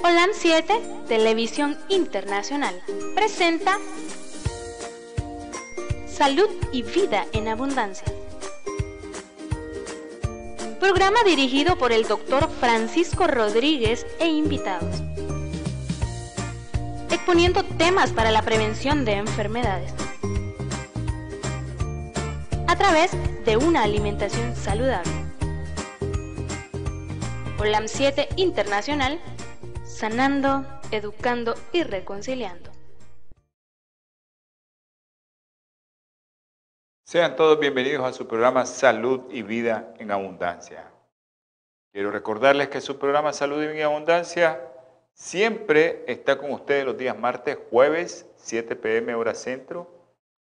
OLAN 7, Televisión Internacional, presenta Salud y Vida en Abundancia. Programa dirigido por el doctor Francisco Rodríguez e invitados. Exponiendo temas para la prevención de enfermedades. A través de una alimentación saludable. OLAM 7 Internacional sanando, educando y reconciliando. Sean todos bienvenidos a su programa Salud y Vida en Abundancia. Quiero recordarles que su programa Salud y Vida en Abundancia siempre está con ustedes los días martes, jueves, 7 pm hora centro,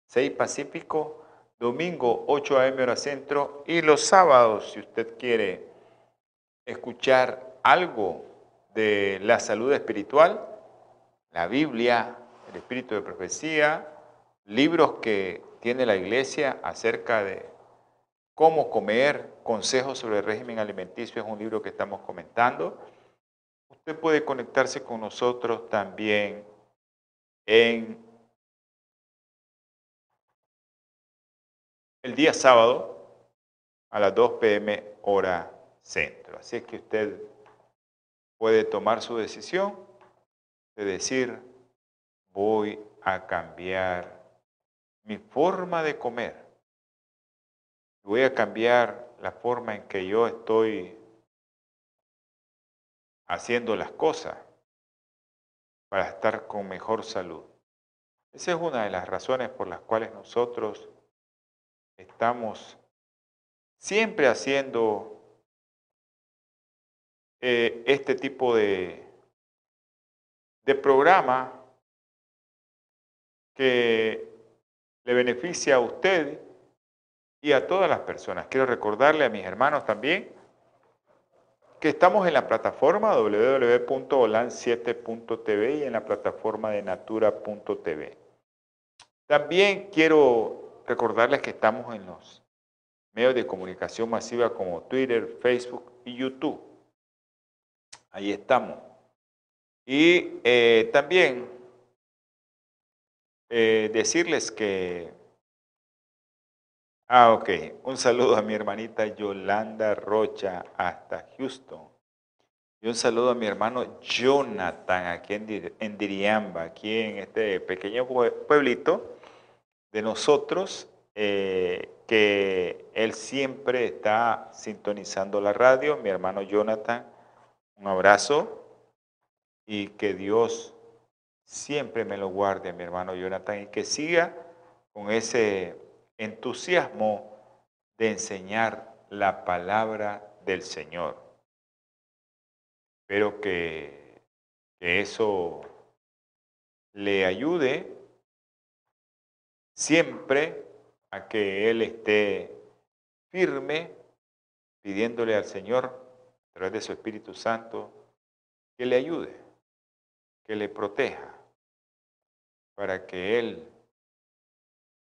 6 pacífico, domingo 8 am hora centro y los sábados, si usted quiere escuchar algo de la salud espiritual, la Biblia, el espíritu de profecía, libros que tiene la iglesia acerca de cómo comer, consejos sobre el régimen alimenticio, es un libro que estamos comentando. Usted puede conectarse con nosotros también en el día sábado a las 2 pm hora centro. Así es que usted puede tomar su decisión de decir, voy a cambiar mi forma de comer. Voy a cambiar la forma en que yo estoy haciendo las cosas para estar con mejor salud. Esa es una de las razones por las cuales nosotros estamos siempre haciendo eh, este tipo de, de programa que le beneficia a usted y a todas las personas. Quiero recordarle a mis hermanos también que estamos en la plataforma www.olan7.tv y en la plataforma de natura.tv. También quiero recordarles que estamos en los medios de comunicación masiva como Twitter, Facebook y YouTube. Ahí estamos. Y eh, también eh, decirles que, ah, ok, un saludo a mi hermanita Yolanda Rocha hasta Houston. Y un saludo a mi hermano Jonathan aquí en, Diriamba, aquí en este pequeño pueblito de nosotros, eh, que él siempre está sintonizando la radio, mi hermano Jonathan un abrazo y que Dios siempre me lo guarde, mi hermano Jonathan, y que siga con ese entusiasmo de enseñar la palabra del Señor. Espero que, que eso le ayude siempre a que Él esté firme pidiéndole al Señor través de su Espíritu Santo, que le ayude, que le proteja, para que Él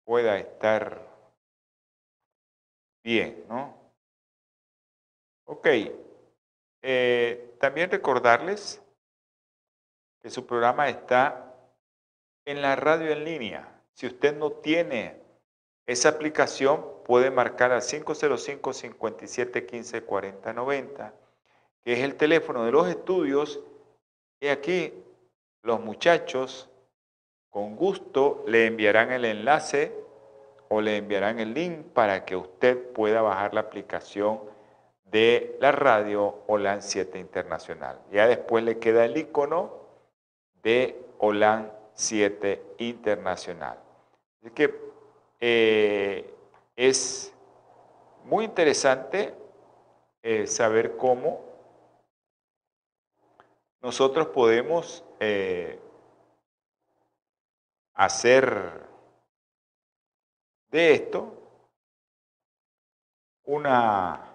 pueda estar bien, ¿no? Ok, eh, también recordarles que su programa está en la radio en línea. Si usted no tiene esa aplicación, puede marcar al 505 57 15 40 90 que es el teléfono de los estudios, y aquí los muchachos con gusto le enviarán el enlace o le enviarán el link para que usted pueda bajar la aplicación de la radio OLAN 7 Internacional. Ya después le queda el icono de OLAN 7 Internacional. Así que eh, es muy interesante eh, saber cómo nosotros podemos eh, hacer de esto una,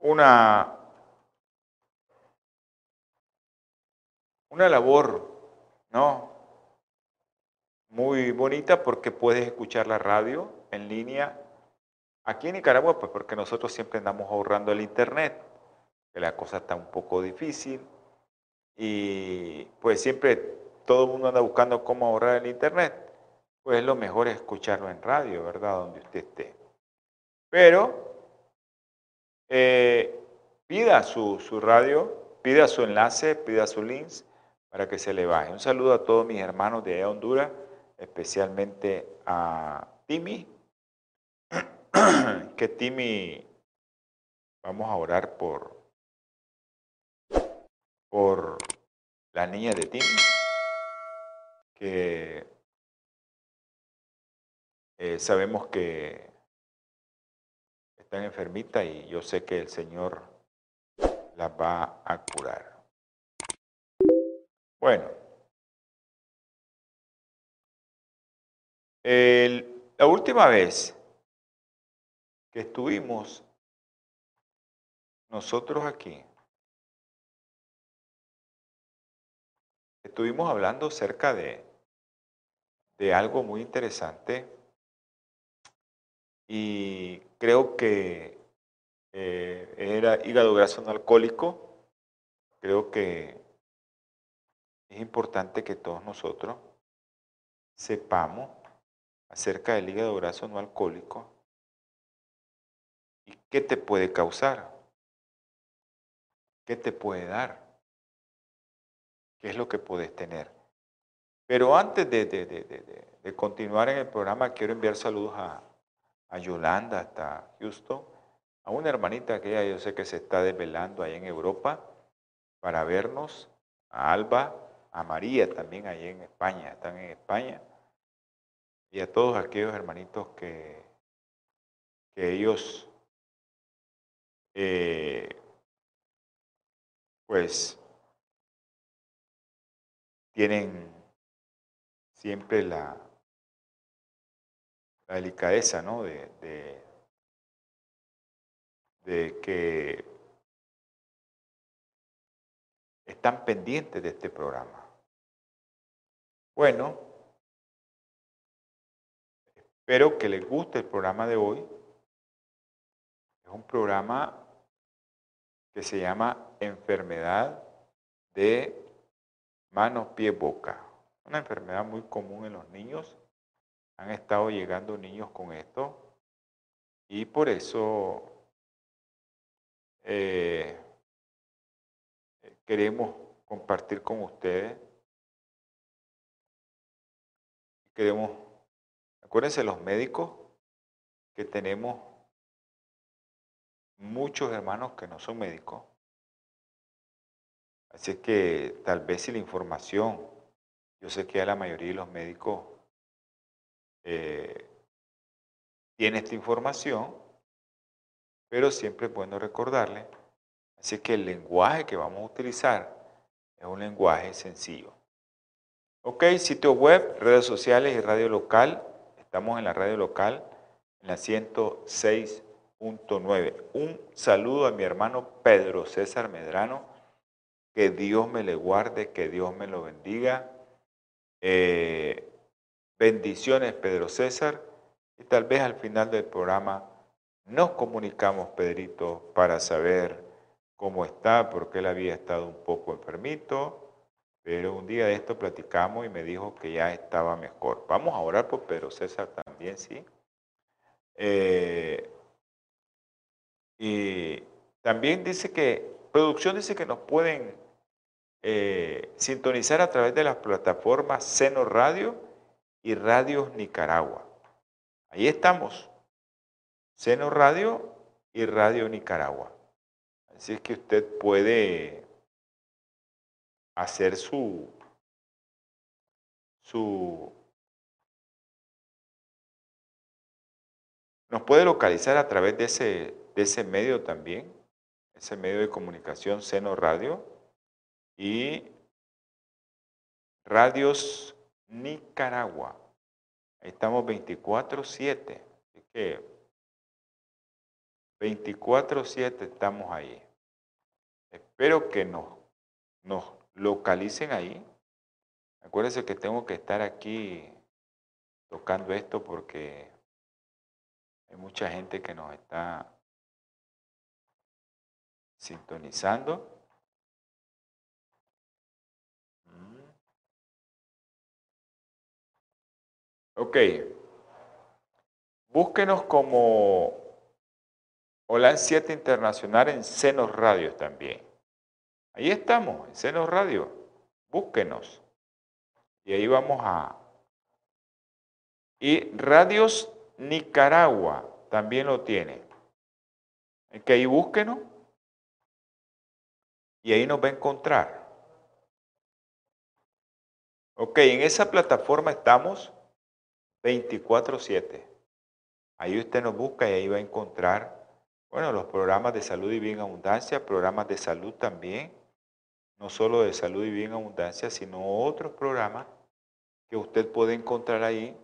una, una labor, ¿no? Muy bonita porque puedes escuchar la radio en línea aquí en Nicaragua, pues porque nosotros siempre andamos ahorrando el internet que la cosa está un poco difícil y pues siempre todo el mundo anda buscando cómo ahorrar el internet, pues lo mejor es escucharlo en radio, ¿verdad? Donde usted esté. Pero eh, pida su, su radio, pida su enlace, pida su links para que se le baje. Un saludo a todos mis hermanos de Honduras, especialmente a Timmy, que Timmy, vamos a orar por, por la niña de Timmy, que eh, sabemos que están enfermita y yo sé que el Señor las va a curar. Bueno, la última vez que estuvimos nosotros aquí, estuvimos hablando acerca de, de algo muy interesante y creo que eh, era hígado graso no alcohólico. Creo que es importante que todos nosotros sepamos acerca del hígado graso no alcohólico y qué te puede causar, qué te puede dar, qué es lo que puedes tener. Pero antes de, de continuar en el programa, quiero enviar saludos a, a Yolanda hasta Houston, a una hermanita que ella yo sé que se está desvelando ahí en Europa para vernos, a Alba, a María también ahí en España, están en España, y a todos aquellos hermanitos que, que ellos eh, pues tienen siempre la, delicadeza, ¿no? De, de, que están pendientes de este programa. Bueno, espero que les guste el programa de hoy. Es un programa que se llama enfermedad de manos, pie, boca. Una enfermedad muy común en los niños han estado llegando niños con esto y por eso eh, queremos compartir con ustedes. Queremos, acuérdense los médicos que tenemos muchos hermanos que no son médicos. Así que tal vez si la información, yo sé que a la mayoría de los médicos eh, tiene esta información, pero siempre es bueno recordarle. Así que el lenguaje que vamos a utilizar es un lenguaje sencillo. Ok, sitio web, redes sociales y radio local. Estamos en la radio local, en la 106.9. Un saludo a mi hermano Pedro César Medrano. Que Dios me le guarde, que Dios me lo bendiga. Eh, Bendiciones, Pedro César. Y tal vez al final del programa nos comunicamos, Pedrito, para saber cómo está, porque él había estado un poco enfermito. Pero un día de esto platicamos y me dijo que ya estaba mejor. Vamos a orar por Pedro César también, ¿sí? Eh, y también dice que, producción dice que nos pueden eh, sintonizar a través de las plataformas Seno Radio y Radios Nicaragua. Ahí estamos. Seno Radio y Radio Nicaragua. Así es que usted puede hacer su, su nos puede localizar a través de ese, de ese medio también, ese medio de comunicación Seno Radio y radios Nicaragua. estamos 24-7. Así que 24-7 estamos ahí. Espero que nos, nos localicen ahí. Acuérdense que tengo que estar aquí tocando esto porque hay mucha gente que nos está sintonizando. Ok. Búsquenos como Hola 7 Internacional en Senos Radio también. Ahí estamos, en Senos Radio. Búsquenos. Y ahí vamos a... Y Radios Nicaragua también lo tiene. Que ahí búsquenos. Y ahí nos va a encontrar. Ok, en esa plataforma estamos 24/7. Ahí usted nos busca y ahí va a encontrar, bueno, los programas de salud y bien abundancia, programas de salud también, no solo de salud y bien abundancia, sino otros programas que usted puede encontrar ahí,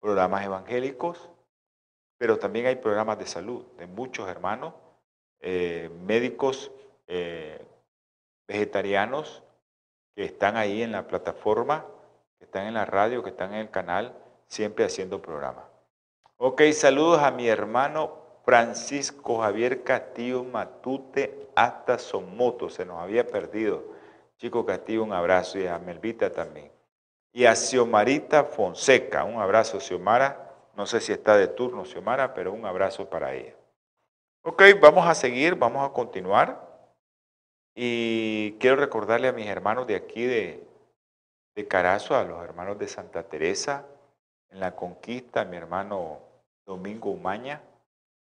programas evangélicos, pero también hay programas de salud de muchos hermanos, eh, médicos eh, vegetarianos que están ahí en la plataforma, que están en la radio, que están en el canal, siempre haciendo programas. Ok, saludos a mi hermano Francisco Javier Castillo Matute hasta Somoto, se nos había perdido. Chico Castillo, un abrazo y a Melvita también. Y a Xiomarita Fonseca, un abrazo Xiomara. No sé si está de turno Xiomara, pero un abrazo para ella. Ok, vamos a seguir, vamos a continuar. Y quiero recordarle a mis hermanos de aquí de, de Carazo, a los hermanos de Santa Teresa, en la conquista, mi hermano Domingo Umaña,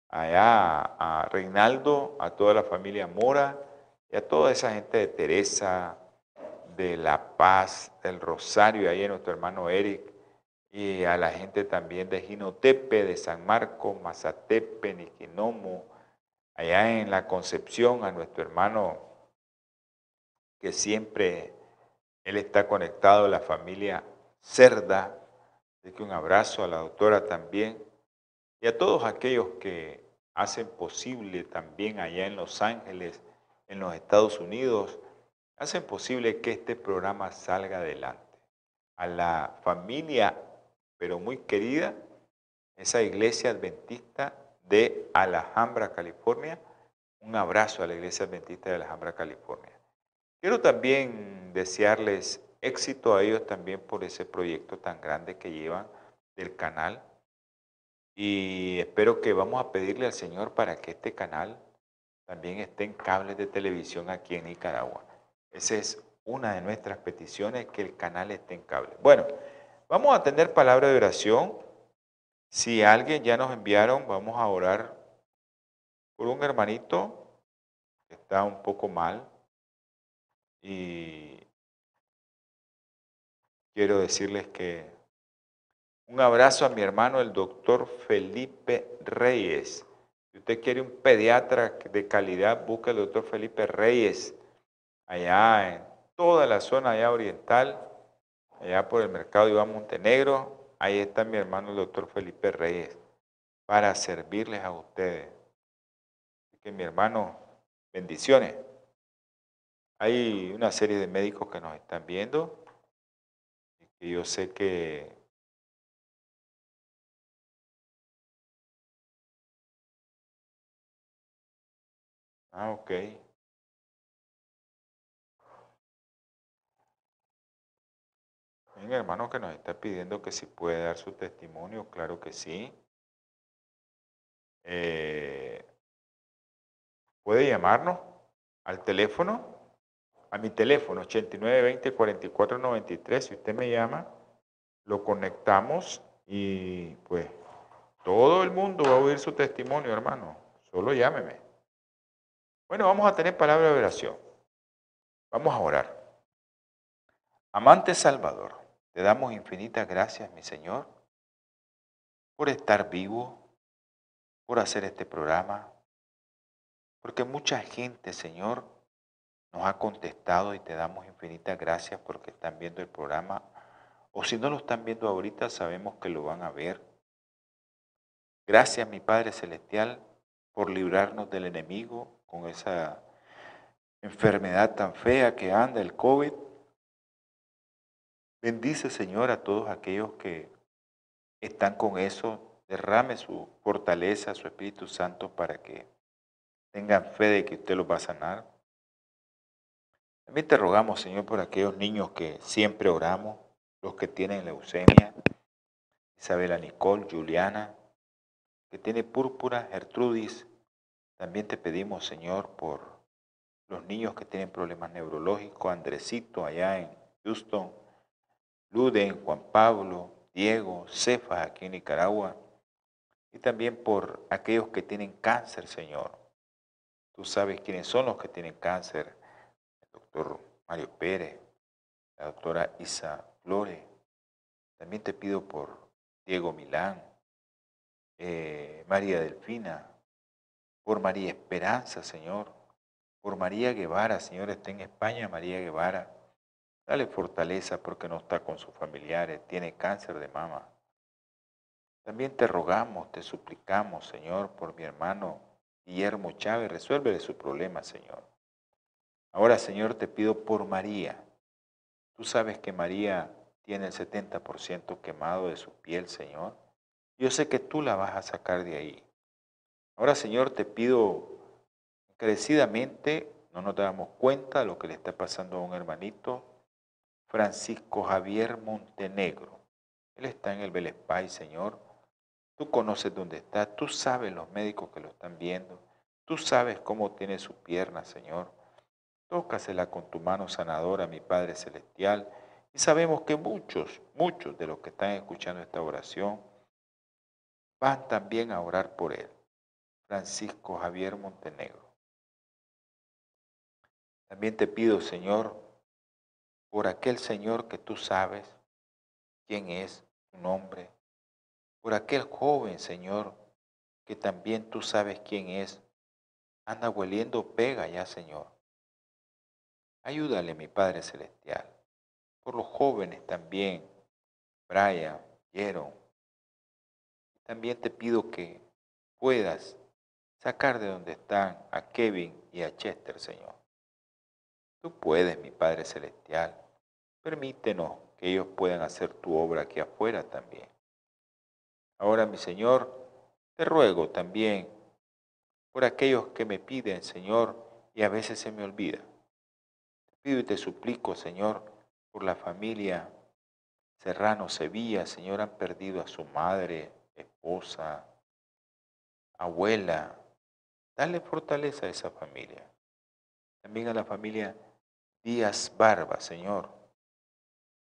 allá a Reinaldo, a toda la familia Mora y a toda esa gente de Teresa, de La Paz, del Rosario, ahí a nuestro hermano Eric, y a la gente también de Ginotepe, de San Marcos, Mazatepe, Niquinomo, allá en la Concepción, a nuestro hermano que siempre él está conectado, la familia Cerda, así que un abrazo a la doctora también, y a todos aquellos que hacen posible también allá en Los Ángeles, en los Estados Unidos, hacen posible que este programa salga adelante. A la familia, pero muy querida, esa iglesia adventista de Alhambra, California, un abrazo a la iglesia adventista de Alhambra, California. Quiero también desearles éxito a ellos también por ese proyecto tan grande que llevan del canal y espero que vamos a pedirle al Señor para que este canal también esté en cables de televisión aquí en Nicaragua. Esa es una de nuestras peticiones, que el canal esté en cable. Bueno, vamos a tener palabra de oración. Si alguien ya nos enviaron, vamos a orar por un hermanito que está un poco mal. Y quiero decirles que un abrazo a mi hermano, el doctor Felipe Reyes. Si usted quiere un pediatra de calidad, busque al doctor Felipe Reyes, allá en toda la zona allá oriental, allá por el mercado Iván Montenegro. Ahí está mi hermano, el doctor Felipe Reyes, para servirles a ustedes. Así que mi hermano, bendiciones. Hay una serie de médicos que nos están viendo yo sé que Ah, ok. Bien, hermano que nos está pidiendo que si puede dar su testimonio, claro que sí. Eh, puede llamarnos al teléfono, a mi teléfono 8920-4493. Si usted me llama, lo conectamos y pues todo el mundo va a oír su testimonio, hermano. Solo llámeme. Bueno, vamos a tener palabra de oración. Vamos a orar. Amante Salvador, te damos infinitas gracias, mi Señor, por estar vivo, por hacer este programa, porque mucha gente, Señor, nos ha contestado y te damos infinitas gracias porque están viendo el programa. O si no lo están viendo ahorita, sabemos que lo van a ver. Gracias, mi Padre Celestial, por librarnos del enemigo, con esa enfermedad tan fea que anda, el COVID. Bendice, Señor, a todos aquellos que están con eso. Derrame su fortaleza, su Espíritu Santo para que Tengan fe de que usted los va a sanar. También te rogamos, Señor, por aquellos niños que siempre oramos, los que tienen leucemia, Isabela Nicole, Juliana, que tiene púrpura, Gertrudis. También te pedimos, Señor, por los niños que tienen problemas neurológicos, Andresito allá en Houston, Luden, Juan Pablo, Diego, Cefa aquí en Nicaragua, y también por aquellos que tienen cáncer, Señor. Tú sabes quiénes son los que tienen cáncer. Doctor Mario Pérez, la doctora Isa Flores. También te pido por Diego Milán, eh, María Delfina, por María Esperanza, Señor, por María Guevara, Señor, está en España, María Guevara. Dale fortaleza porque no está con sus familiares, tiene cáncer de mama. También te rogamos, te suplicamos, Señor, por mi hermano Guillermo Chávez, resuelve su problema, Señor. Ahora, Señor, te pido por María. Tú sabes que María tiene el 70% quemado de su piel, Señor. Yo sé que tú la vas a sacar de ahí. Ahora, Señor, te pido encarecidamente, no nos damos cuenta de lo que le está pasando a un hermanito, Francisco Javier Montenegro. Él está en el Belespay, Señor. Tú conoces dónde está, tú sabes los médicos que lo están viendo, tú sabes cómo tiene su pierna, Señor. Tócasela con tu mano sanadora, mi Padre Celestial. Y sabemos que muchos, muchos de los que están escuchando esta oración van también a orar por él. Francisco Javier Montenegro. También te pido, Señor, por aquel Señor que tú sabes quién es, su nombre, por aquel joven, Señor, que también tú sabes quién es, anda hueliendo pega ya, Señor. Ayúdale, mi Padre Celestial por los jóvenes también, Brian, Jeron. También te pido que puedas sacar de donde están a Kevin y a Chester, Señor. Tú puedes, mi Padre Celestial. Permítenos que ellos puedan hacer tu obra aquí afuera también. Ahora, mi Señor, te ruego también por aquellos que me piden, Señor, y a veces se me olvida. Pido y te suplico, Señor, por la familia Serrano Sevilla, Señor, han perdido a su madre, esposa, abuela. Dale fortaleza a esa familia. También a la familia Díaz Barba, Señor.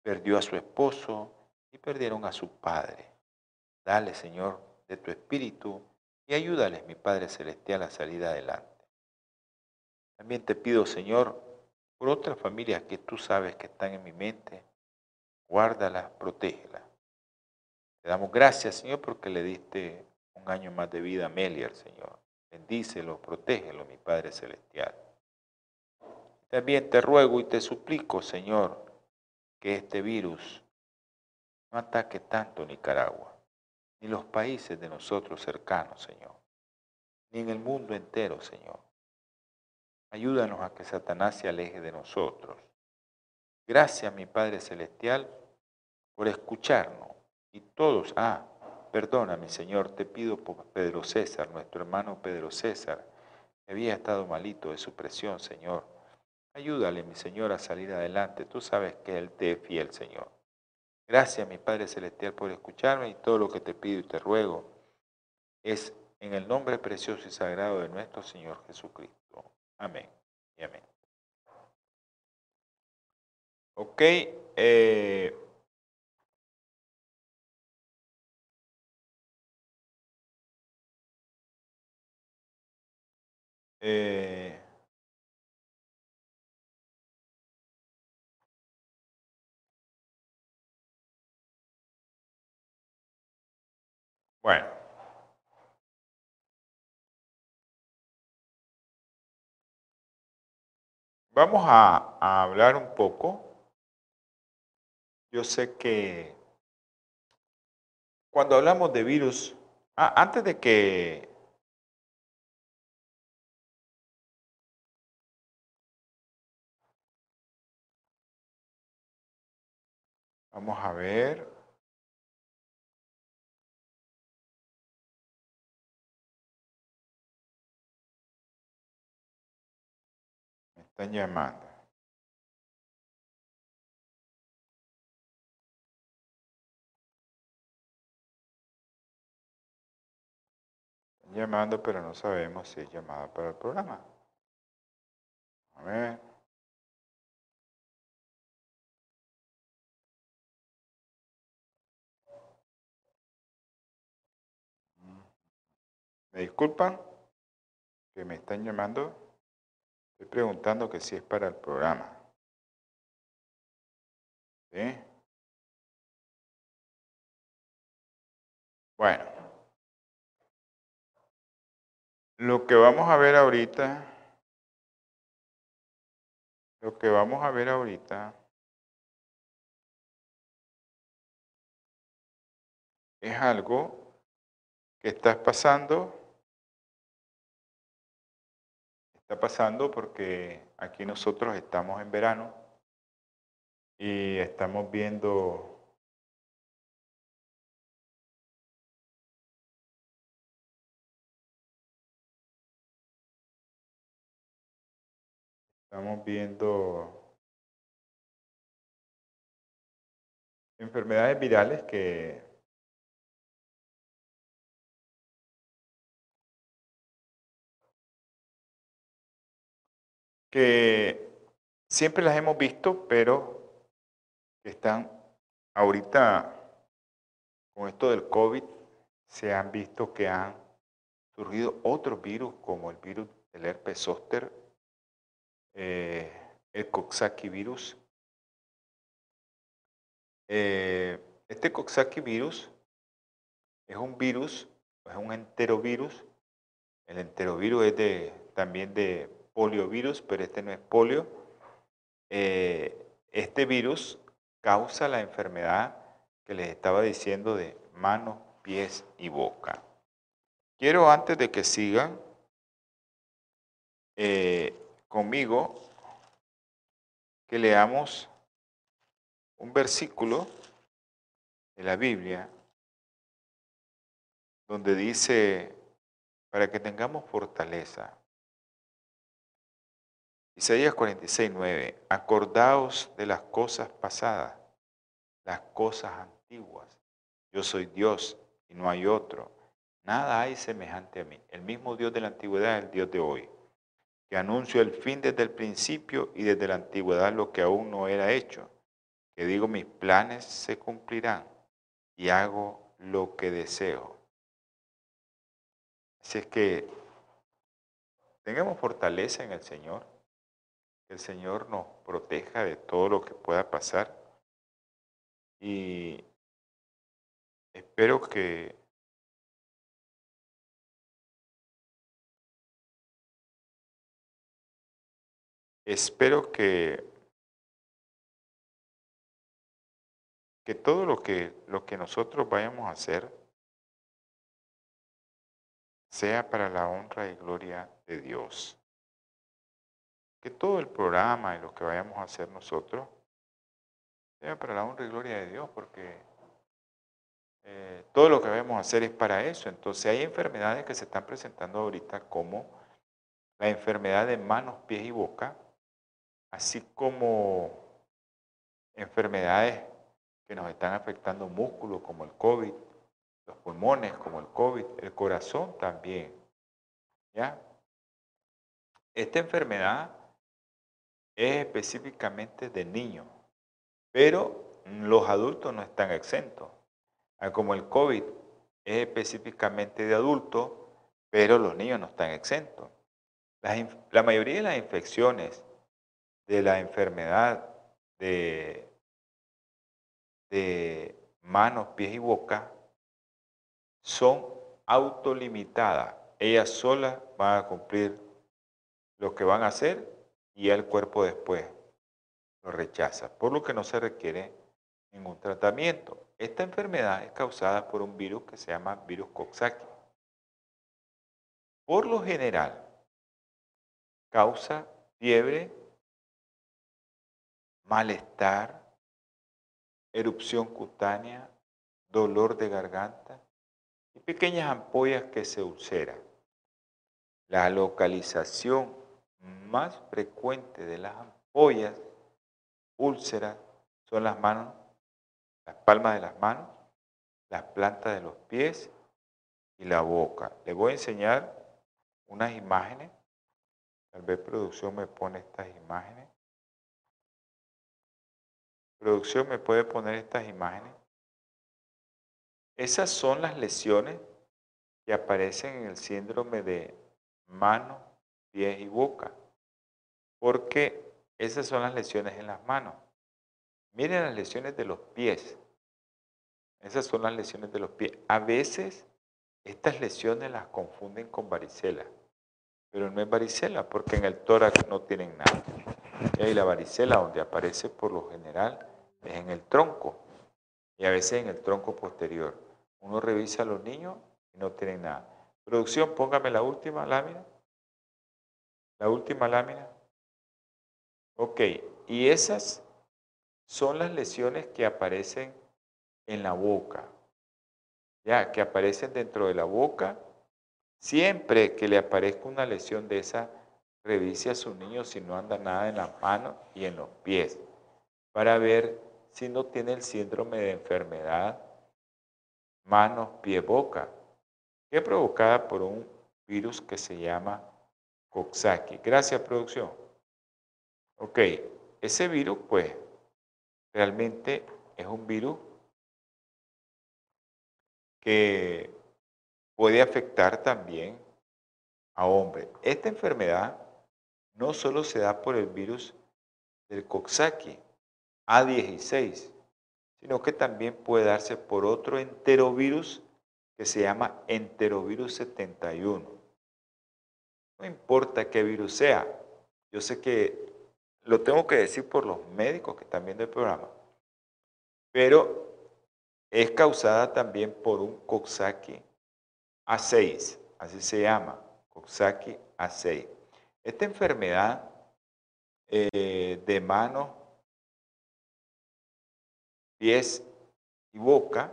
Perdió a su esposo y perdieron a su padre. Dale, Señor, de tu espíritu y ayúdales, mi Padre Celestial, a salir adelante. También te pido, Señor, por otras familias que tú sabes que están en mi mente, guárdalas, protégelas. Te damos gracias, Señor, porque le diste un año más de vida a Melier, Señor. Bendícelo, protégelo, mi Padre Celestial. También te ruego y te suplico, Señor, que este virus no ataque tanto Nicaragua, ni los países de nosotros cercanos, Señor, ni en el mundo entero, Señor. Ayúdanos a que Satanás se aleje de nosotros. Gracias, mi Padre Celestial, por escucharnos. Y todos, ah, perdóname, Señor, te pido por Pedro César, nuestro hermano Pedro César, que había estado malito de su presión, Señor. Ayúdale, mi Señor, a salir adelante. Tú sabes que Él te es fiel, Señor. Gracias, mi Padre Celestial, por escucharme y todo lo que te pido y te ruego es en el nombre precioso y sagrado de nuestro Señor Jesucristo. Amén y amén. Ok. Eh, eh, bueno. Vamos a, hablar un poco. Yo sé que cuando hablamos de virus, antes de que Vamos a ver. Están llamando. Llamando, pero no sabemos si es llamada para el programa. A ver. ¿Me disculpan? Que me están llamando. Estoy preguntando que si es para el programa. Bueno. Lo que vamos a ver ahorita, lo que vamos a ver ahorita es algo que está pasando Está pasando porque aquí nosotros estamos en verano y estamos viendo estamos viendo enfermedades virales que que siempre las hemos visto, pero están ahorita con esto del COVID, se han visto que han surgido otros virus como el virus del herpes zóster, eh, el Coxsackie virus. Eh, este Coxsackie virus es un virus, es un enterovirus. El enterovirus es de, también de poliovirus, pero este no es polio. Eh, este virus causa la enfermedad que les estaba diciendo de manos, pies y boca. Quiero antes de que sigan eh, conmigo que leamos un versículo de la Biblia donde dice, para que tengamos fortaleza, Isaías 46, 9. Acordaos de las cosas pasadas, las cosas antiguas. Yo soy Dios y no hay otro. Nada hay semejante a mí. El mismo Dios de la antigüedad es el Dios de hoy, que anuncio el fin desde el principio y desde la antigüedad lo que aún no era hecho. Que digo, mis planes se cumplirán y hago lo que deseo. Así es que tengamos fortaleza en el Señor el Señor nos proteja de todo lo que pueda pasar. Y espero que espero que que todo lo que lo que nosotros vayamos a hacer sea para la honra y gloria de Dios que todo el programa y lo que vayamos a hacer nosotros sea para la honra y gloria de Dios, porque eh, todo lo que vayamos a hacer es para eso. Entonces hay enfermedades que se están presentando ahorita como la enfermedad de manos, pies y boca, así como enfermedades que nos están afectando músculos como el COVID, los pulmones como el COVID, el corazón también. ¿Ya? Esta enfermedad es específicamente de niños, pero los adultos no están exentos. Ah, como el COVID es específicamente de adultos, pero los niños no están exentos. La, mayoría de las infecciones de la enfermedad de, de manos, pies y boca son autolimitadas. Ellas solas van a cumplir lo que van a hacer y el cuerpo después lo rechaza, por lo que no se requiere ningún tratamiento. Esta enfermedad es causada por un virus que se llama virus Coxsackie. Por lo general, causa fiebre, malestar, erupción cutánea, dolor de garganta y pequeñas ampollas que se ulceran. La localización más frecuentes de las ampollas, úlceras, son las manos, las palmas de las manos, las plantas de los pies y la boca. Les voy a enseñar unas imágenes. Tal vez producción me pone estas imágenes. Producción me puede poner estas imágenes. Esas son las lesiones que aparecen en el síndrome de mano, pies y boca. Porque esas son las lesiones en las manos. Miren las lesiones de los pies. Esas son las lesiones de los pies. A veces estas lesiones las confunden con varicela, pero no es varicela porque en el tórax no tienen nada. Y la varicela donde aparece por lo general es en el tronco y a veces en el tronco posterior. Uno revisa a los niños y no tienen nada. Producción, póngame la última lámina. La última lámina. Ok, y esas son las lesiones que aparecen en la boca. Ya, que aparecen dentro de la boca. Siempre que le aparezca una lesión de esa, revise a su niño si no anda nada en las manos y en los pies, para ver si no tiene el síndrome de enfermedad manos, pie, boca, que es provocada por un virus que se llama Coxsackie. Gracias, producción. Ok, ese virus, pues, realmente es un virus que puede afectar también a hombres. Esta enfermedad no solo se da por el virus del Coxsackie, A16, sino que también puede darse por otro enterovirus que se llama enterovirus 71. No importa qué virus sea, yo sé que lo tengo que decir por los médicos que están viendo el programa, pero es causada también por un Coxsackie A6, así se llama, Coxsackie A6. Esta enfermedad eh, de manos pies y boca,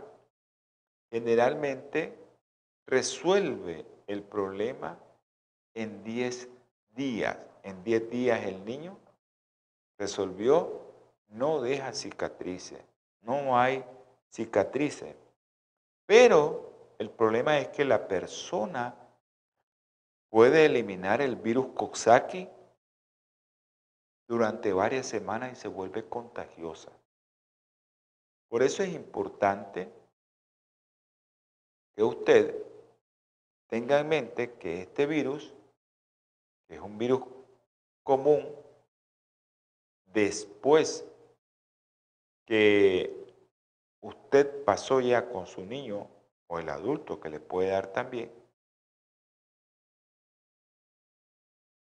generalmente resuelve el problema en 10 días. En 10 días el niño resolvió, no deja cicatrices, no hay cicatrices. Pero el problema es que la persona puede eliminar el virus Coxsackie durante varias semanas y se vuelve contagiosa. Por eso es importante que usted tenga en mente que este virus, que es un virus común, después que usted pasó ya con su niño o el adulto que le puede dar también,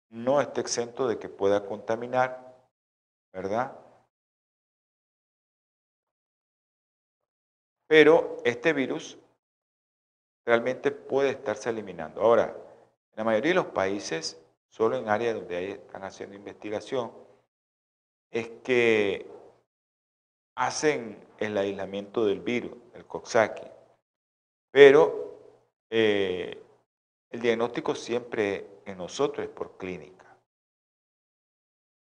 no está exento de que pueda contaminar, ¿verdad? Pero este virus realmente puede estarse eliminando. Ahora, en la mayoría de los países, solo en áreas donde están haciendo investigación, es que hacen el aislamiento del virus, el Coxsackie. Pero eh, el diagnóstico siempre en nosotros es por clínica.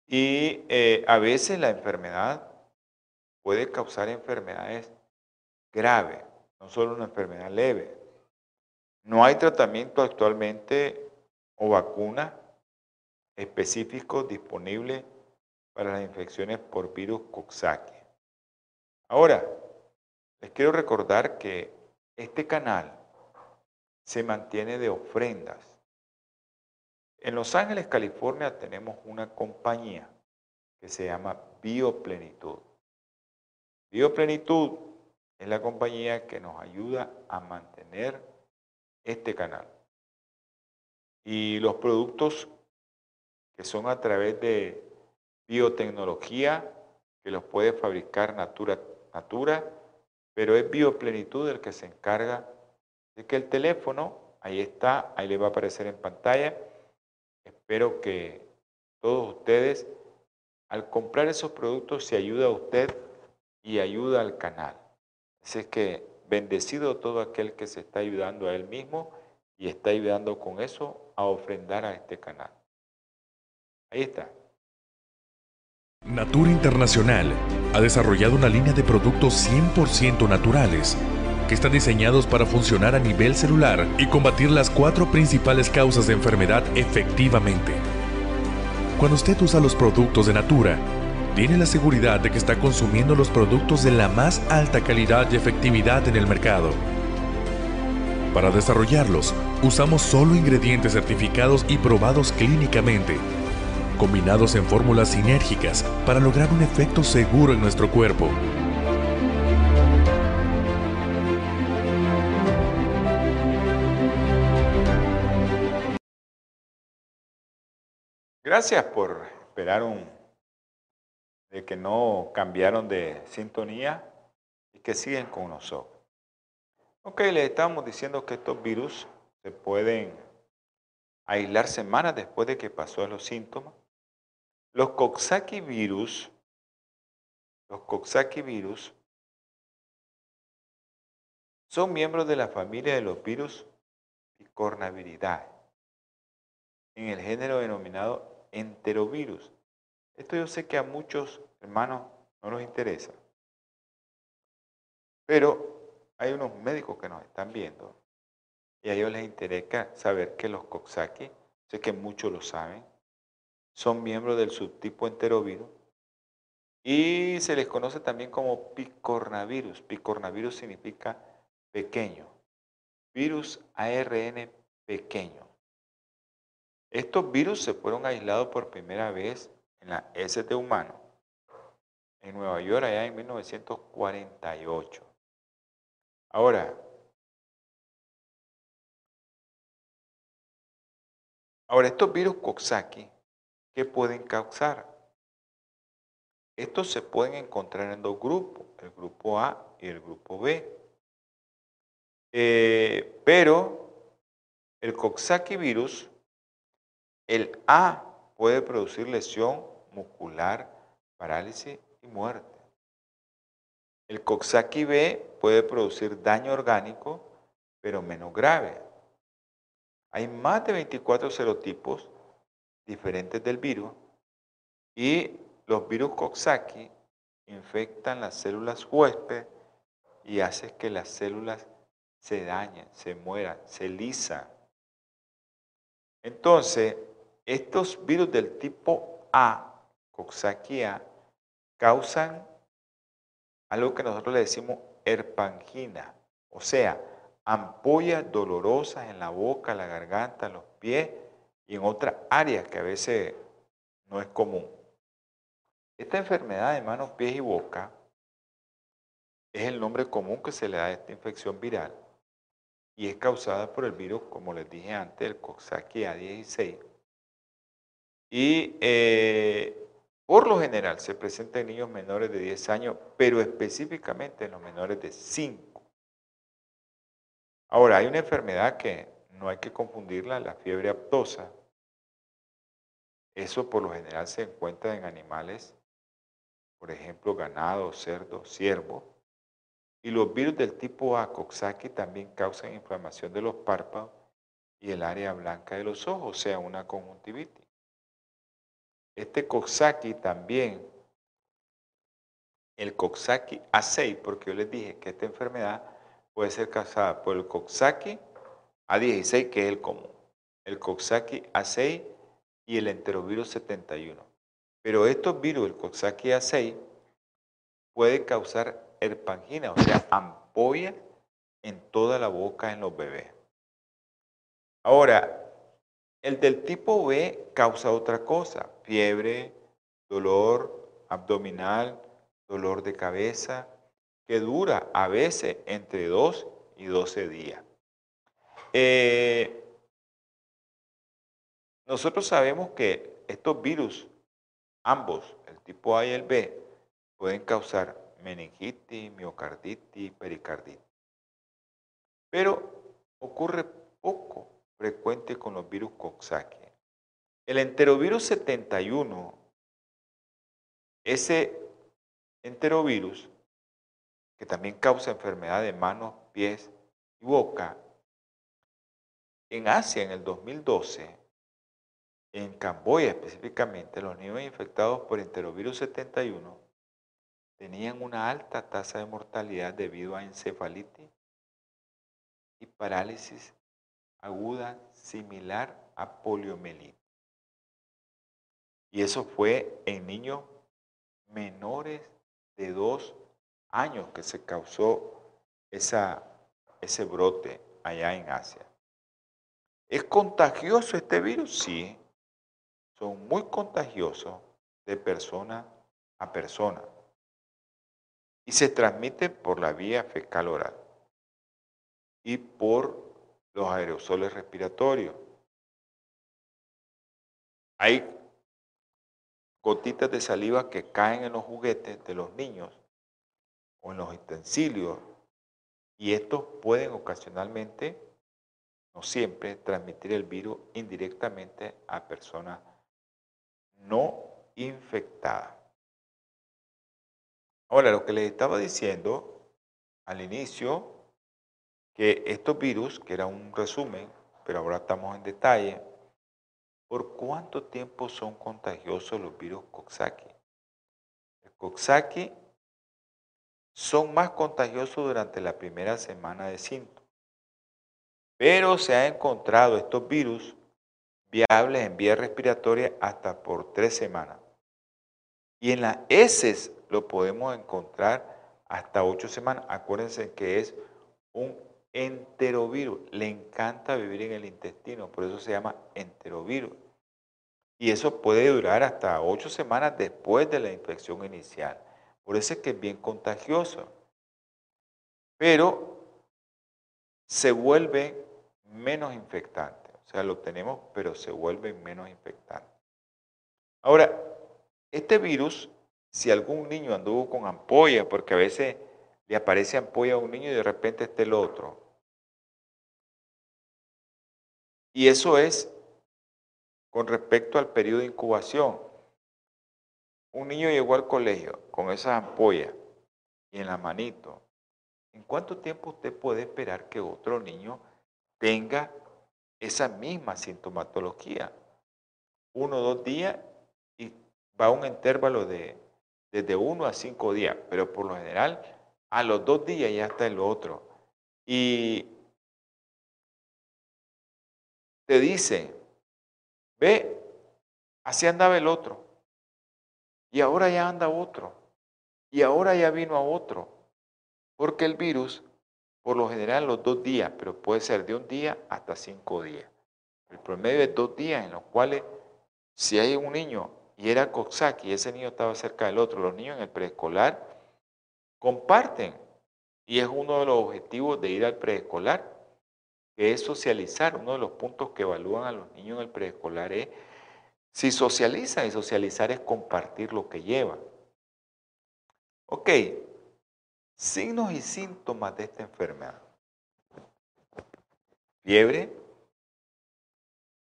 Y eh, a veces la enfermedad puede causar enfermedades grave, no solo una enfermedad leve. No hay tratamiento actualmente o vacuna específico disponible para las infecciones por virus Coxsackie. Ahora, les quiero recordar que este canal se mantiene de ofrendas. En Los Ángeles, California, tenemos una compañía que se llama Bioplenitud. Bioplenitud es la compañía que nos ayuda a mantener este canal. Y los productos que son a través de biotecnología, que los puede fabricar Natura, Natura, pero es Bioplenitud el que se encarga de que el teléfono, ahí está, ahí le va a aparecer en pantalla. Espero que todos ustedes, al comprar esos productos, se ayuda a usted y ayuda al canal. Así es que bendecido todo aquel que se está ayudando a él mismo y está ayudando con eso a ofrendar a este canal. Ahí está. Natura Internacional ha desarrollado una línea de productos 100% naturales que están diseñados para funcionar a nivel celular y combatir las cuatro principales causas de enfermedad efectivamente. Cuando usted usa los productos de Natura, tiene la seguridad de que está consumiendo los productos de la más alta calidad y efectividad en el mercado. Para desarrollarlos, usamos solo ingredientes certificados y probados clínicamente, combinados en fórmulas sinérgicas para lograr un efecto seguro en nuestro cuerpo. Gracias por esperar un de que no cambiaron de sintonía y que siguen con nosotros. Ok, les estamos diciendo que estos virus se pueden aislar semanas después de que pasó los síntomas. Los Coxsackie virus, los Coxsackie son miembros de la familia de los virus Picornaviridae en el género denominado enterovirus. Esto yo sé que a muchos hermanos no nos interesa. Pero hay unos médicos que nos están viendo y a ellos les interesa saber que los Coxsackie, sé que muchos lo saben, son miembros del subtipo enterovirus y se les conoce también como picornavirus. Picornavirus significa pequeño. Virus ARN pequeño. Estos virus se fueron aislados por primera vez en la ST humano, en Nueva York, allá en 1948. Ahora, ahora estos virus Coxsackie, ¿qué pueden causar? Estos se pueden encontrar en dos grupos, el grupo A y el grupo B. Eh, pero el Coxsackie virus, el A puede producir lesión muscular, parálisis y muerte. El Coxsackie B puede producir daño orgánico, pero menos grave. Hay más de 24 serotipos diferentes del virus y los virus Coxsackie infectan las células huésped y hacen que las células se dañen, se mueran, se lisan. Entonces, estos virus del tipo A coxsaquia causan algo que nosotros le decimos herpangina, o sea, ampollas dolorosas en la boca, la garganta, los pies y en otras áreas que a veces no es común. Esta enfermedad de manos, pies y boca es el nombre común que se le da a esta infección viral y es causada por el virus, como les dije antes, el Coxsackie A16. Y eh, por lo general se presenta en niños menores de 10 años, pero específicamente en los menores de 5. Ahora, hay una enfermedad que no hay que confundirla, la fiebre aptosa. Eso por lo general se encuentra en animales, por ejemplo, ganado, cerdo, ciervo. Y los virus del tipo A, Coxsackie, también causan inflamación de los párpados y el área blanca de los ojos, o sea, una conjuntivitis. Este Coxsackie también, el Coxsackie A6, porque yo les dije que esta enfermedad puede ser causada por el Coxsackie A16, que es el común, el Coxsackie A6 y el enterovirus 71. Pero estos virus, el Coxsackie A6, puede causar herpangina, o sea, ampolla en toda la boca en los bebés. Ahora, el del tipo B causa otra cosa, fiebre, dolor abdominal, dolor de cabeza, que dura a veces entre 2 y 12 días. Eh, nosotros sabemos que estos virus, ambos, el tipo A y el B, pueden causar meningitis, miocarditis, pericarditis. Pero ocurre poco frecuente con los virus Coxsackie. El enterovirus 71, ese enterovirus, que también causa enfermedad de manos, pies y boca, en Asia en el 2012 en Camboya específicamente, los niños infectados por enterovirus 71 tenían una alta tasa de mortalidad debido a encefalitis y parálisis aguda similar a poliomielitis. Y eso fue en niños menores de dos años que se causó ese brote allá en Asia. ¿Es contagioso este virus? Sí. Son muy contagiosos de persona a persona. Y se transmite por la vía fecal oral y por los aerosoles respiratorios. Hay gotitas de saliva que caen en los juguetes de los niños o en los utensilios y estos pueden ocasionalmente, no siempre, transmitir el virus indirectamente a personas no infectadas. Ahora, lo que les estaba diciendo al inicio, que estos virus, que era un resumen, pero ahora estamos en detalle, ¿por cuánto tiempo son contagiosos los virus Coxsackie? El Coxsackie son más contagiosos durante la primera semana de síntomas, pero se han encontrado estos virus viables en vía respiratoria hasta por tres semanas. Y en las heces lo podemos encontrar hasta ocho semanas. Acuérdense que es un enterovirus. Le encanta vivir en el intestino, por eso se llama enterovirus. Y eso puede durar hasta ocho semanas después de la infección inicial. Por eso es que es bien contagioso. Pero se vuelve menos infectante. O sea, lo tenemos, pero se vuelve menos infectante. Ahora, este virus, si algún niño anduvo con ampolla, porque a veces le aparece ampolla a un niño y de repente está el otro, Y eso es con respecto al periodo de incubación. Un niño llegó al colegio con esas ampollas y en la manito. ¿En cuánto tiempo usted puede esperar que otro niño tenga esa misma sintomatología? Uno o dos días y va a un intervalo de desde uno a cinco días, pero por lo general a los dos días ya está el otro. Y te dice, ve, así andaba el otro. Y ahora ya anda otro. Y ahora ya vino a otro. Porque el virus, por lo general, los dos días, pero puede ser de un día hasta cinco días. El promedio es dos días en los cuales, si hay un niño y era Coxsackie y ese niño estaba cerca del otro, los niños en el preescolar comparten. Y es uno de los objetivos de ir al preescolar que es socializar. Uno de los puntos que evalúan a los niños en el preescolar es si socializan y socializar es compartir lo que llevan. Ok, signos y síntomas de esta enfermedad. Fiebre,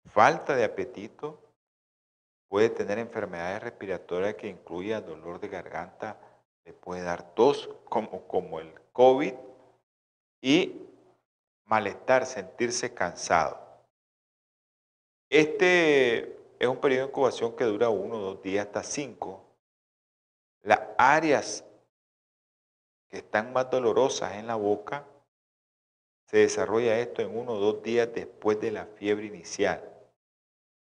falta de apetito, puede tener enfermedades respiratorias que incluyan dolor de garganta, le puede dar tos como, el COVID y malestar, sentirse cansado. Este es un periodo de incubación que dura uno, dos días, hasta cinco. Las áreas que están más dolorosas en la boca, se desarrolla esto en uno o dos días después de la fiebre inicial.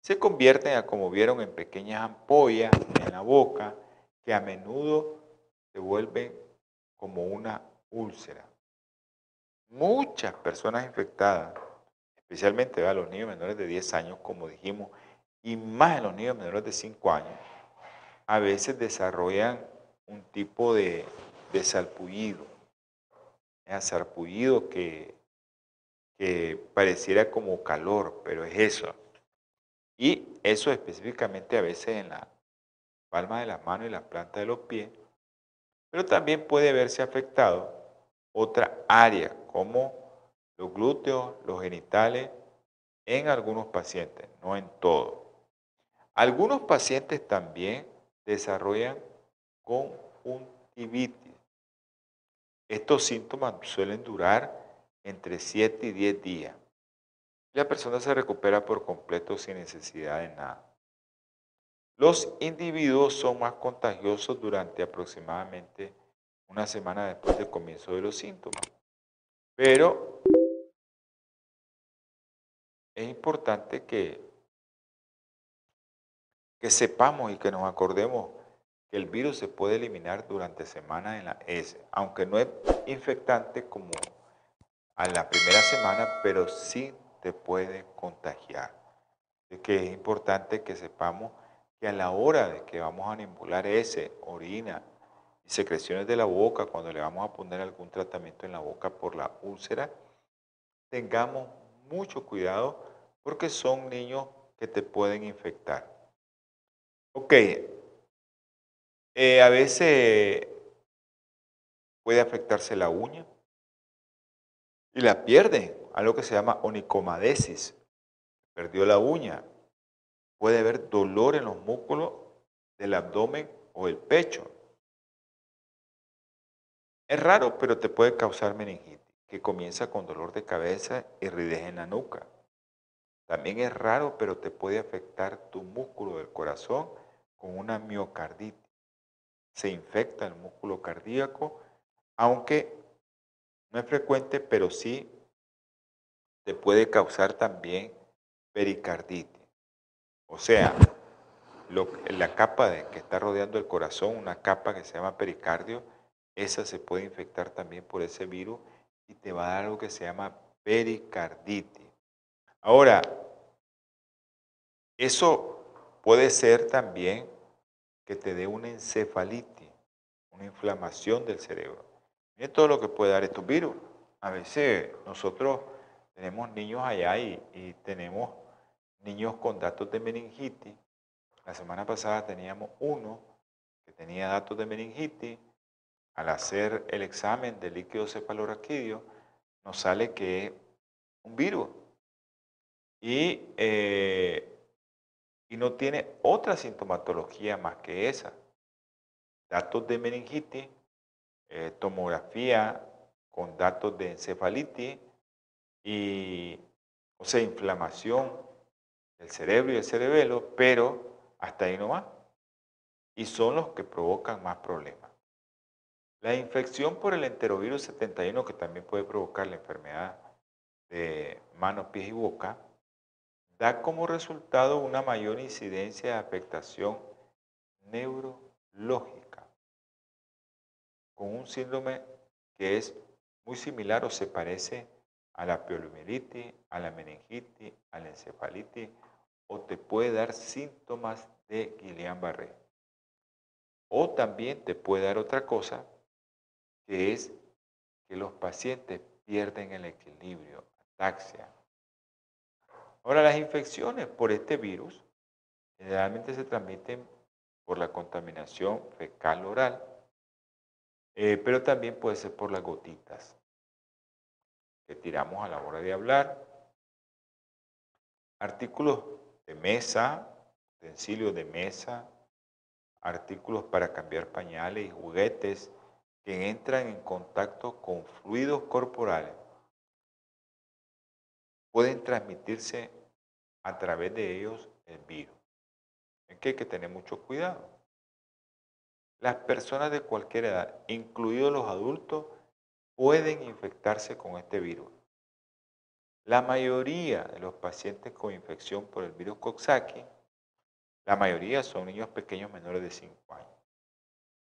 Se convierten, como vieron, en pequeñas ampollas en la boca que a menudo se vuelven como una úlcera muchas personas infectadas, especialmente a los niños menores de 10 años, como dijimos, y más en los niños menores de 5 años, a veces desarrollan un tipo de, de salpullido, un salpullido que, que pareciera como calor, pero es eso. Y eso específicamente a veces en la palma de las manos y la planta de los pies, pero también puede verse afectado otra área como los glúteos, los genitales, en algunos pacientes, no en todos. Algunos pacientes también desarrollan conjuntivitis. Estos síntomas suelen durar entre 7 y 10 días. la persona se recupera por completo sin necesidad de nada. Los individuos son más contagiosos durante aproximadamente una semana después del comienzo de los síntomas. Pero es importante que, que sepamos y que nos acordemos que el virus se puede eliminar durante semanas en la S, aunque no es infectante como a la primera semana, pero sí te puede contagiar. Es que es importante que sepamos que a la hora de que vamos a manipular ese, orina y secreciones de la boca, cuando le vamos a poner algún tratamiento en la boca por la úlcera, tengamos mucho cuidado porque son niños que te pueden infectar. Ok, eh, a veces puede afectarse la uña y la pierde, algo que se llama onicomadesis. Perdió la uña. Puede haber dolor en los músculos del abdomen o el pecho. Es raro, pero te puede causar meningitis, que comienza con dolor de cabeza y ridez en la nuca. También es raro, pero te puede afectar tu músculo del corazón con una miocarditis. Se infecta el músculo cardíaco, aunque no es frecuente, pero sí te puede causar también pericarditis. O sea, la capa que está rodeando el corazón, una capa que se llama pericardio, esa se puede infectar también por ese virus y te va a dar algo que se llama pericarditis. Ahora, eso puede ser también que te dé una encefalitis, una inflamación del cerebro. Miren todo lo que puede dar estos virus. A veces nosotros tenemos niños allá y, tenemos niños con datos de meningitis. La semana pasada teníamos uno que tenía datos de meningitis. Al hacer el examen de líquido cefalorraquídeo, nos sale que es un virus. Y, eh, y no tiene otra sintomatología más que esa. Datos de meningitis eh, tomografía con datos de encefalitis y, o sea, inflamación del cerebro y del cerebelo, pero hasta ahí no va. Y son los que provocan más problemas. La infección por el enterovirus 71, que también puede provocar la enfermedad de manos, pies y boca, da como resultado una mayor incidencia de afectación neurológica con un síndrome que es muy similar o se parece a la poliomielitis, a la meningitis, a la encefalitis o te puede dar síntomas de Guillain-Barré. O también te puede dar otra cosa que es que los pacientes pierden el equilibrio, ataxia. Ahora, las infecciones por este virus generalmente se transmiten por la contaminación fecal oral eh, pero también puede ser por las gotitas que tiramos a la hora de hablar. Artículos de mesa, utensilios de mesa, artículos para cambiar pañales y juguetes que entran en contacto con fluidos corporales pueden transmitirse a través de ellos el virus. Es que hay que tener mucho cuidado. Las personas de cualquier edad, incluidos los adultos, pueden infectarse con este virus. La mayoría de los pacientes con infección por el virus Coxsackie, la mayoría son niños pequeños menores de 5 años.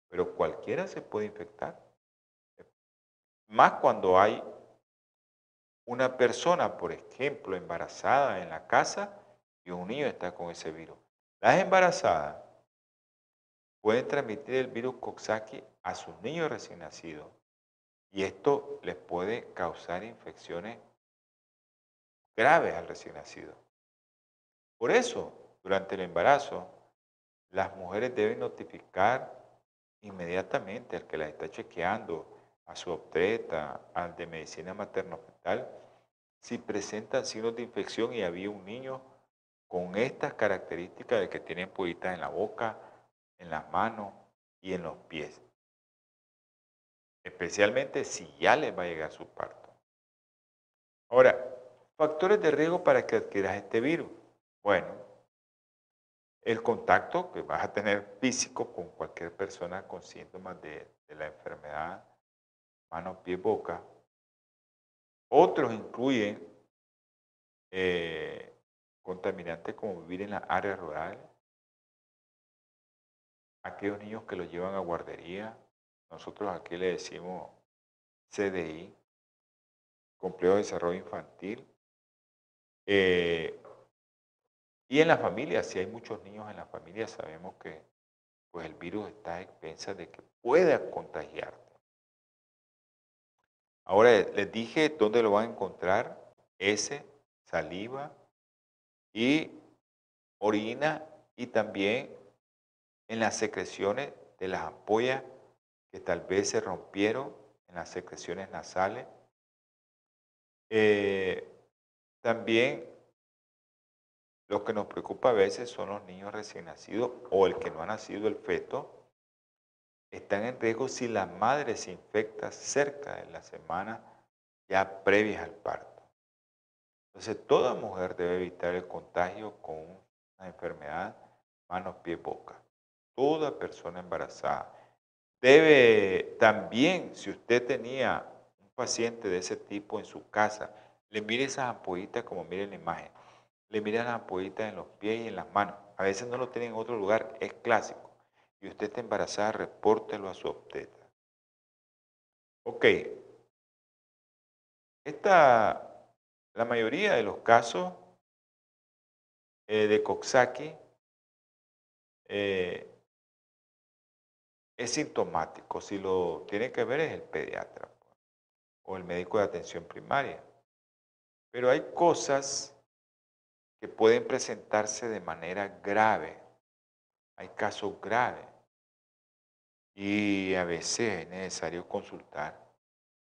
Pero cualquiera se puede infectar. Más cuando hay una persona, por ejemplo, embarazada en la casa y un niño está con ese virus. Las embarazadas pueden transmitir el virus Coxsackie a sus niños recién nacidos y esto les puede causar infecciones graves al recién nacido. Por eso, durante el embarazo, las mujeres deben notificar inmediatamente al que las está chequeando, a su obstetra, al de medicina si presentan signos de infección y había un niño con estas características de que tienen pollitas en la boca, en las manos y en los pies. Especialmente si ya les va a llegar su parto. Ahora, Factores de riesgo para que adquieras este virus. Bueno, el contacto que vas a tener físico con cualquier persona con síntomas de, la enfermedad, mano, pie, boca. Otros incluyen eh, contaminantes como vivir en las áreas rurales, aquellos niños que los llevan a guardería, nosotros aquí le decimos CDI, Complejo de Desarrollo Infantil. Eh, y en la familia, si hay muchos niños en la familia, sabemos que pues el virus está a expensas de que pueda contagiarte. Ahora les dije dónde lo van a encontrar, ese, saliva y orina y también en las secreciones de las ampollas que tal vez se rompieron en las secreciones nasales. Eh, también lo que nos preocupa a veces son los niños recién nacidos o el que no ha nacido el feto. Están en riesgo si la madre se infecta cerca de la semana ya previas al parto. Entonces, toda mujer debe evitar el contagio con una enfermedad manos, pies, boca. Toda persona embarazada Debe también, si usted tenía un paciente de ese tipo en su casa, le mire esas ampollitas como mire la imagen. Le mire las ampollitas en los pies y en las manos. A veces no lo tiene en otro lugar, es clásico. Y usted está embarazada, repórtelo a su obstetra. Ok. Esta, la mayoría de los casos eh, de Coxsackie eh, es sintomático. Si lo tiene que ver es el pediatra o el médico de atención primaria. Pero hay cosas que pueden presentarse de manera grave. Hay casos graves. Y a veces es necesario consultar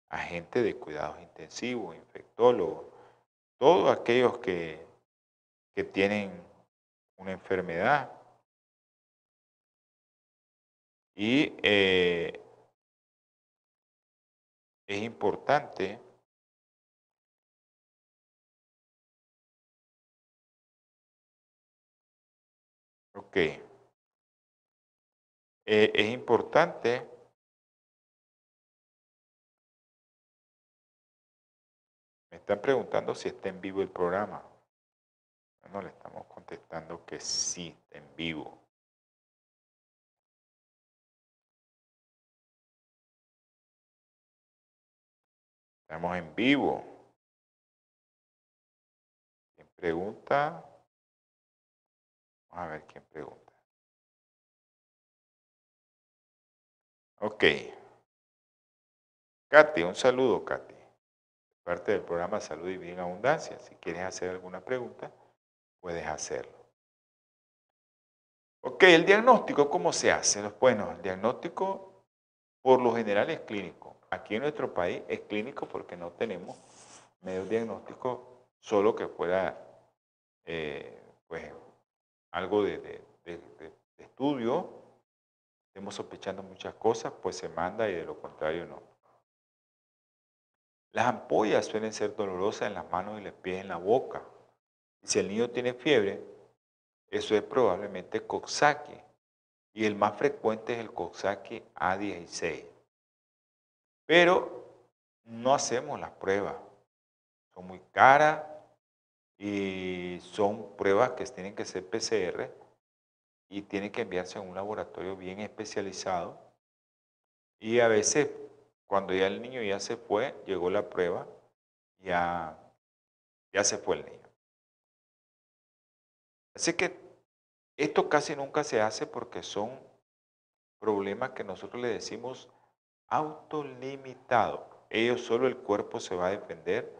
a gente de cuidados intensivos, infectólogos, todos aquellos que, que tienen una enfermedad y eh, es importante Ok. Eh, es importante me están preguntando si está en vivo el programa. Bueno, le estamos contestando que sí, está en vivo. Estamos en vivo. ¿Quién pregunta? Vamos a ver quién pregunta. Ok. Katy, un saludo, Katy. Parte del programa Salud y Bien Abundancia. Si quieres hacer alguna pregunta, puedes hacerlo. Ok, el diagnóstico, ¿cómo se hace? Bueno, el diagnóstico por lo general es clínico. Aquí en nuestro país es clínico porque no tenemos medios diagnósticos solo que fuera eh, pues, algo de, estudio. Estemos sospechando muchas cosas, pues se manda y de lo contrario no. Las ampollas suelen ser dolorosas en las manos y los pies en la boca. Y si el niño tiene fiebre, eso es probablemente Coxsackie. Y el más frecuente es el Coxsackie A16. Pero no hacemos las pruebas. Son muy caras y son pruebas que tienen que ser PCR y tienen que enviarse a un laboratorio bien especializado. Y a veces, cuando ya el niño ya se fue, llegó la prueba, ya, ya se fue el niño. Así que esto casi nunca se hace porque son problemas que nosotros le decimos autolimitado. Ellos solo el cuerpo se va a defender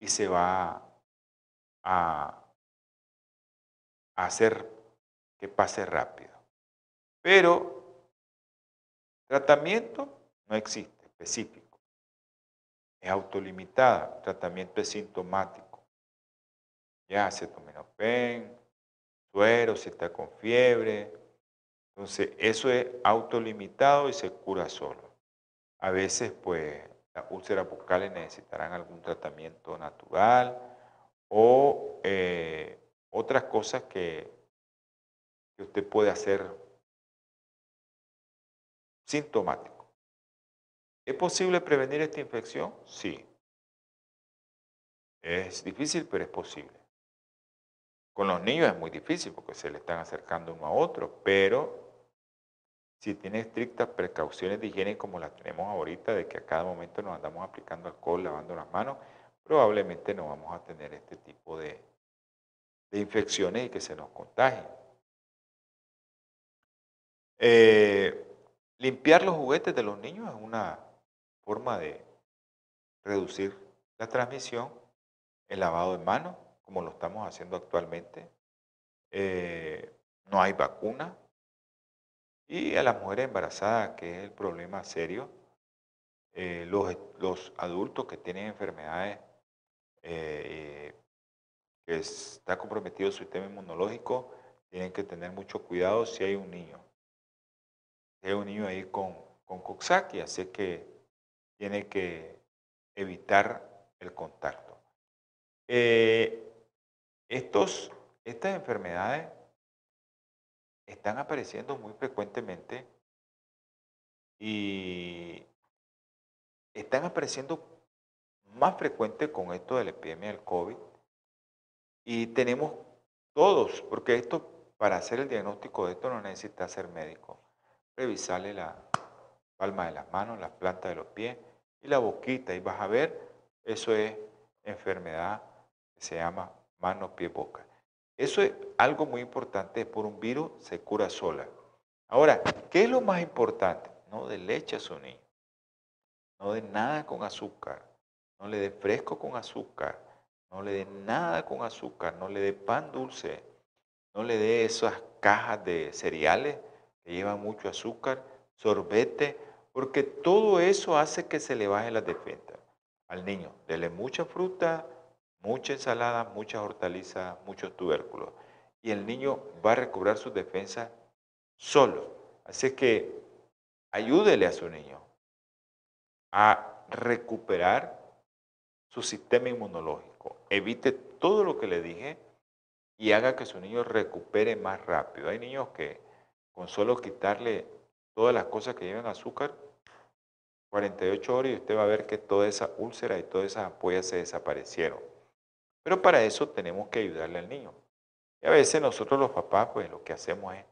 y se va a, hacer que pase rápido. Pero tratamiento no existe específico. Es autolimitada, tratamiento es sintomático. Ya acetaminofén, suero si está con fiebre. Entonces, eso es autolimitado y se cura solo. A veces, pues, las úlceras bucales necesitarán algún tratamiento natural, o eh, otras cosas que, usted puede hacer sintomático. ¿Es posible prevenir esta infección? Sí. Es difícil, pero es posible. Con los niños es muy difícil porque se le están acercando uno a otro, pero si tiene estrictas precauciones de higiene como las tenemos ahorita, de que a cada momento nos andamos aplicando alcohol, lavando las manos, probablemente no vamos a tener este tipo de, de infecciones y que se nos contagien. Eh, limpiar los juguetes de los niños es una forma de reducir la transmisión. El lavado de manos, como lo estamos haciendo actualmente. Eh, no hay vacuna. Y a las mujeres embarazadas, que es el problema serio, eh, los, adultos que tienen enfermedades que está comprometido su sistema inmunológico, tienen que tener mucho cuidado si hay un niño niño ahí con, con Coxsackie, así que tiene que evitar el contacto. Eh, estos, estas enfermedades están apareciendo muy frecuentemente y están apareciendo más frecuente con esto de la epidemia del COVID y tenemos todos, porque esto, para hacer el diagnóstico de esto no necesita ser médico revisarle la palma de las manos, las plantas de los pies y la boquita y vas a ver, eso es enfermedad que se llama mano, pie, boca. Eso es algo muy importante, por un virus se cura sola. Ahora, ¿qué es lo más importante? No de leche a su niño, no de nada con azúcar, no le dé fresco con azúcar, no le dé nada con azúcar, no le dé pan dulce, no le dé esas cajas de cereales que lleva mucho azúcar, sorbete, porque todo eso hace que se le baje la defensa al niño. Dele mucha fruta, mucha ensalada, muchas hortalizas, muchos tubérculos. Y el niño va a recobrar su defensa solo. Así que ayúdele a su niño a recuperar su sistema inmunológico. Evite todo lo que le dije y haga que su niño recupere más rápido. Hay niños que con solo quitarle todas las cosas que llevan azúcar, 48 horas y usted va a ver que toda esa úlcera y todas esas ampollas se desaparecieron. Pero para eso tenemos que ayudarle al niño. Y a veces nosotros los papás, pues lo que hacemos es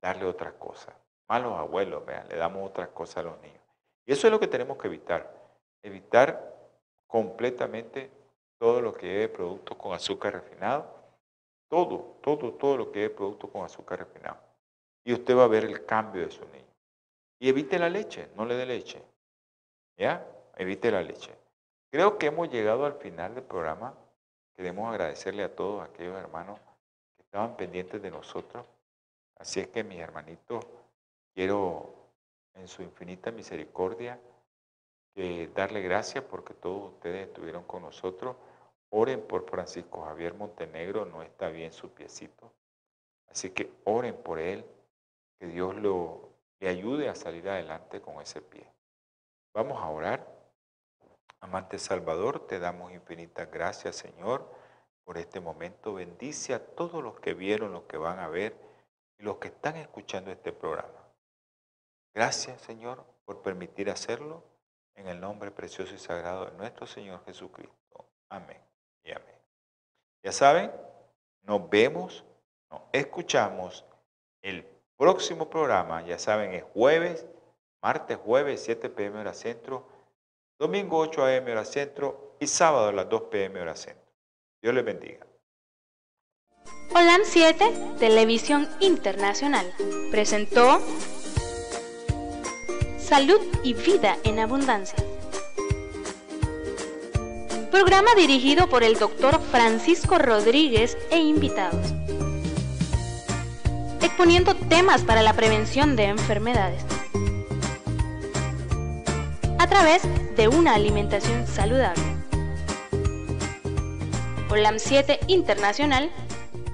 darle otras cosas. Malos abuelos, vean, le damos otras cosas a los niños. Y eso es lo que tenemos que evitar. Evitar completamente todo lo que lleve productos con azúcar refinado. Todo, todo, todo lo que lleve productos con azúcar refinado y usted va a ver el cambio de su niño. Y evite la leche, no le dé leche. ¿Ya? Evite la leche. Creo que hemos llegado al final del programa. Queremos agradecerle a todos aquellos hermanos que estaban pendientes de nosotros. Así es que mis hermanitos, quiero en su infinita misericordia darle gracias porque todos ustedes estuvieron con nosotros. Oren por Francisco Javier Montenegro, no está bien su piecito. Así que oren por él, que Dios lo, le ayude a salir adelante con ese pie. Vamos a orar. Amante Salvador, te damos infinitas gracias, Señor, por este momento. Bendice a todos los que vieron, los que van a ver y los que están escuchando este programa. Gracias, Señor, por permitir hacerlo en el nombre precioso y sagrado de nuestro Señor Jesucristo. Amén y amén. Ya saben, nos vemos, nos escuchamos el Próximo programa, ya saben, es jueves, martes, jueves, 7 pm hora centro, domingo 8 am hora centro y sábado a las 2 pm hora centro. Dios les bendiga. Holan 7, Televisión Internacional, presentó Salud y Vida en Abundancia. Programa dirigido por el doctor Francisco Rodríguez e invitados exponiendo temas para la prevención de enfermedades a través de una alimentación saludable. OLAM 7 Internacional,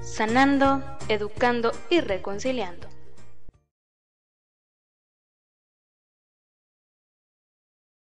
sanando, educando y reconciliando.